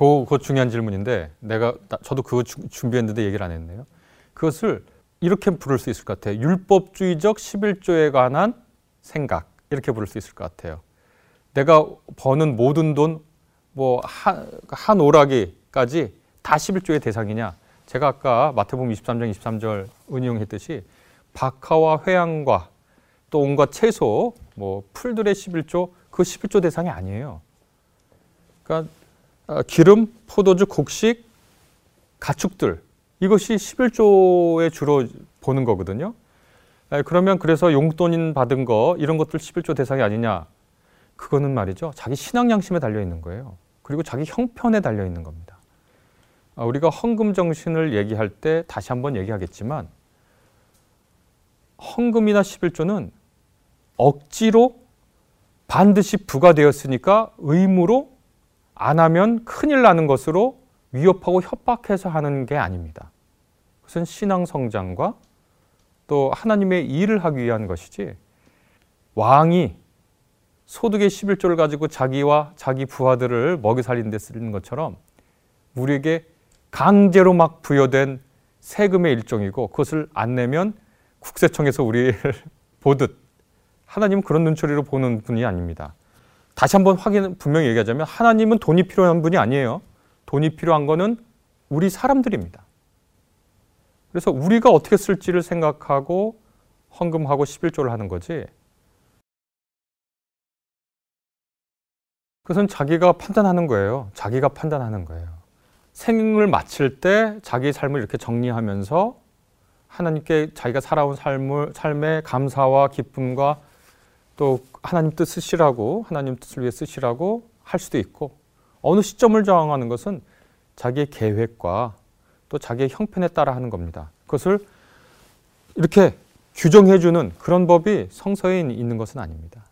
그, 그 중요한 질문인데 내가 나, 저도 그거 주, 준비했는데 얘기를 안 했네요. 그것을 이렇게 부를 수 있을 것 같아요. 율법주의적 11조에 관한 생각 이렇게 부를 수 있을 것 같아요. 내가 버는 모든 돈 뭐한 오락기까지 다 11조의 대상이냐? 제가 아까 마태복음 23장 23절 은용했듯이 박하와 회양과 또 온갖 채소, 뭐 풀들의 11조 그 11조 대상이 아니에요. 그러니까 어, 기름, 포도주, 곡식, 가축들 이것이 11조에 주로 보는 거거든요. 그러면 그래서 용돈 받은 거 이런 것들 11조 대상이 아니냐? 그거는 말이죠. 자기 신앙 양심에 달려 있는 거예요. 그리고 자기 형편에 달려 있는 겁니다. 아, 우리가 헌금 정신을 얘기할 때 다시 한번 얘기하겠지만 헌금이나 11조는 억지로 반드시 부과되었으니까 의무로 안 하면 큰일 나는 것으로 위협하고 협박해서 하는 게 아닙니다. 그것은 신앙 성장과 또 하나님의 일을 하기 위한 것이지 왕이 소득의 11조를 가지고 자기와 자기 부하들을 먹여 살리는 데 쓰는 것처럼 우리에게 강제로 막 부여된 세금의 일종이고 그것을 안 내면 국세청에서 우리를 보듯 하나님은 그런 눈초리로 보는 분이 아닙니다. 다시 한번 확인 분명히 얘기하자면 하나님은 돈이 필요한 분이 아니에요. 돈이 필요한 거는 우리 사람들입니다. 그래서 우리가 어떻게 쓸지를 생각하고 헌금하고 11조를 하는 거지. 그것은 자기가 판단하는 거예요. 자기가 판단하는 거예요. 생을 마칠 때 자기 삶을 이렇게 정리하면서 하나님께 자기가 살아온 삶을, 삶의 감사와 기쁨과 또 하나님 뜻 쓰시라고 하나님 뜻을 위해 쓰시라고 할 수도 있고 어느 시점을 정하는 것은 자기의 계획과 또 자기의 형편에 따라 하는 겁니다. 그것을 이렇게 규정해 주는 그런 법이 성서에 있는 것은 아닙니다.